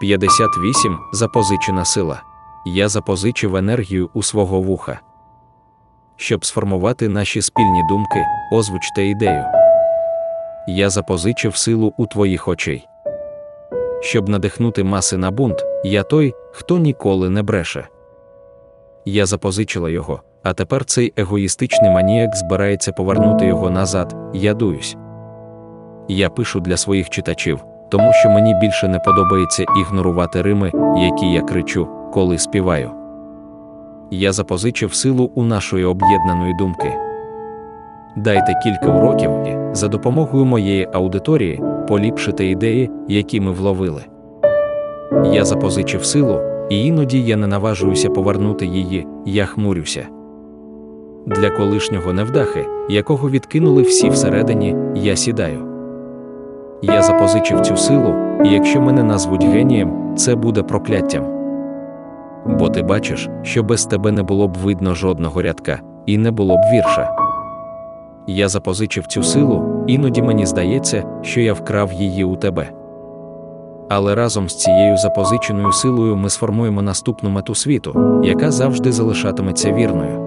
58. Запозичена сила. Я запозичив енергію у свого вуха. Щоб сформувати наші спільні думки, озвучте ідею. Я запозичив силу у твоїх очей. Щоб надихнути маси на бунт, я той, хто ніколи не бреше. Я запозичила його, а тепер цей егоїстичний маніяк збирається повернути його назад, я дуюсь. Я пишу для своїх читачів, тому що мені більше не подобається ігнорувати рими, які я кричу, коли співаю. Я запозичив силу у нашої об'єднаної думки. Дайте кілька уроків і, за допомогою моєї аудиторії, поліпшите ідеї, які ми вловили. Я запозичив силу, і іноді я не наважуюся повернути її, я хмурюся. Для колишнього невдахи, якого відкинули всі всередині, я сідаю. Я запозичив цю силу, і якщо мене назвуть генієм, це буде прокляттям. Бо ти бачиш, що без тебе не було б видно жодного рядка, і не було б вірша. Я запозичив цю силу, іноді мені здається, що я вкрав її у тебе. Але разом з цією запозиченою силою ми сформуємо наступну мету світу, яка завжди залишатиметься вірною.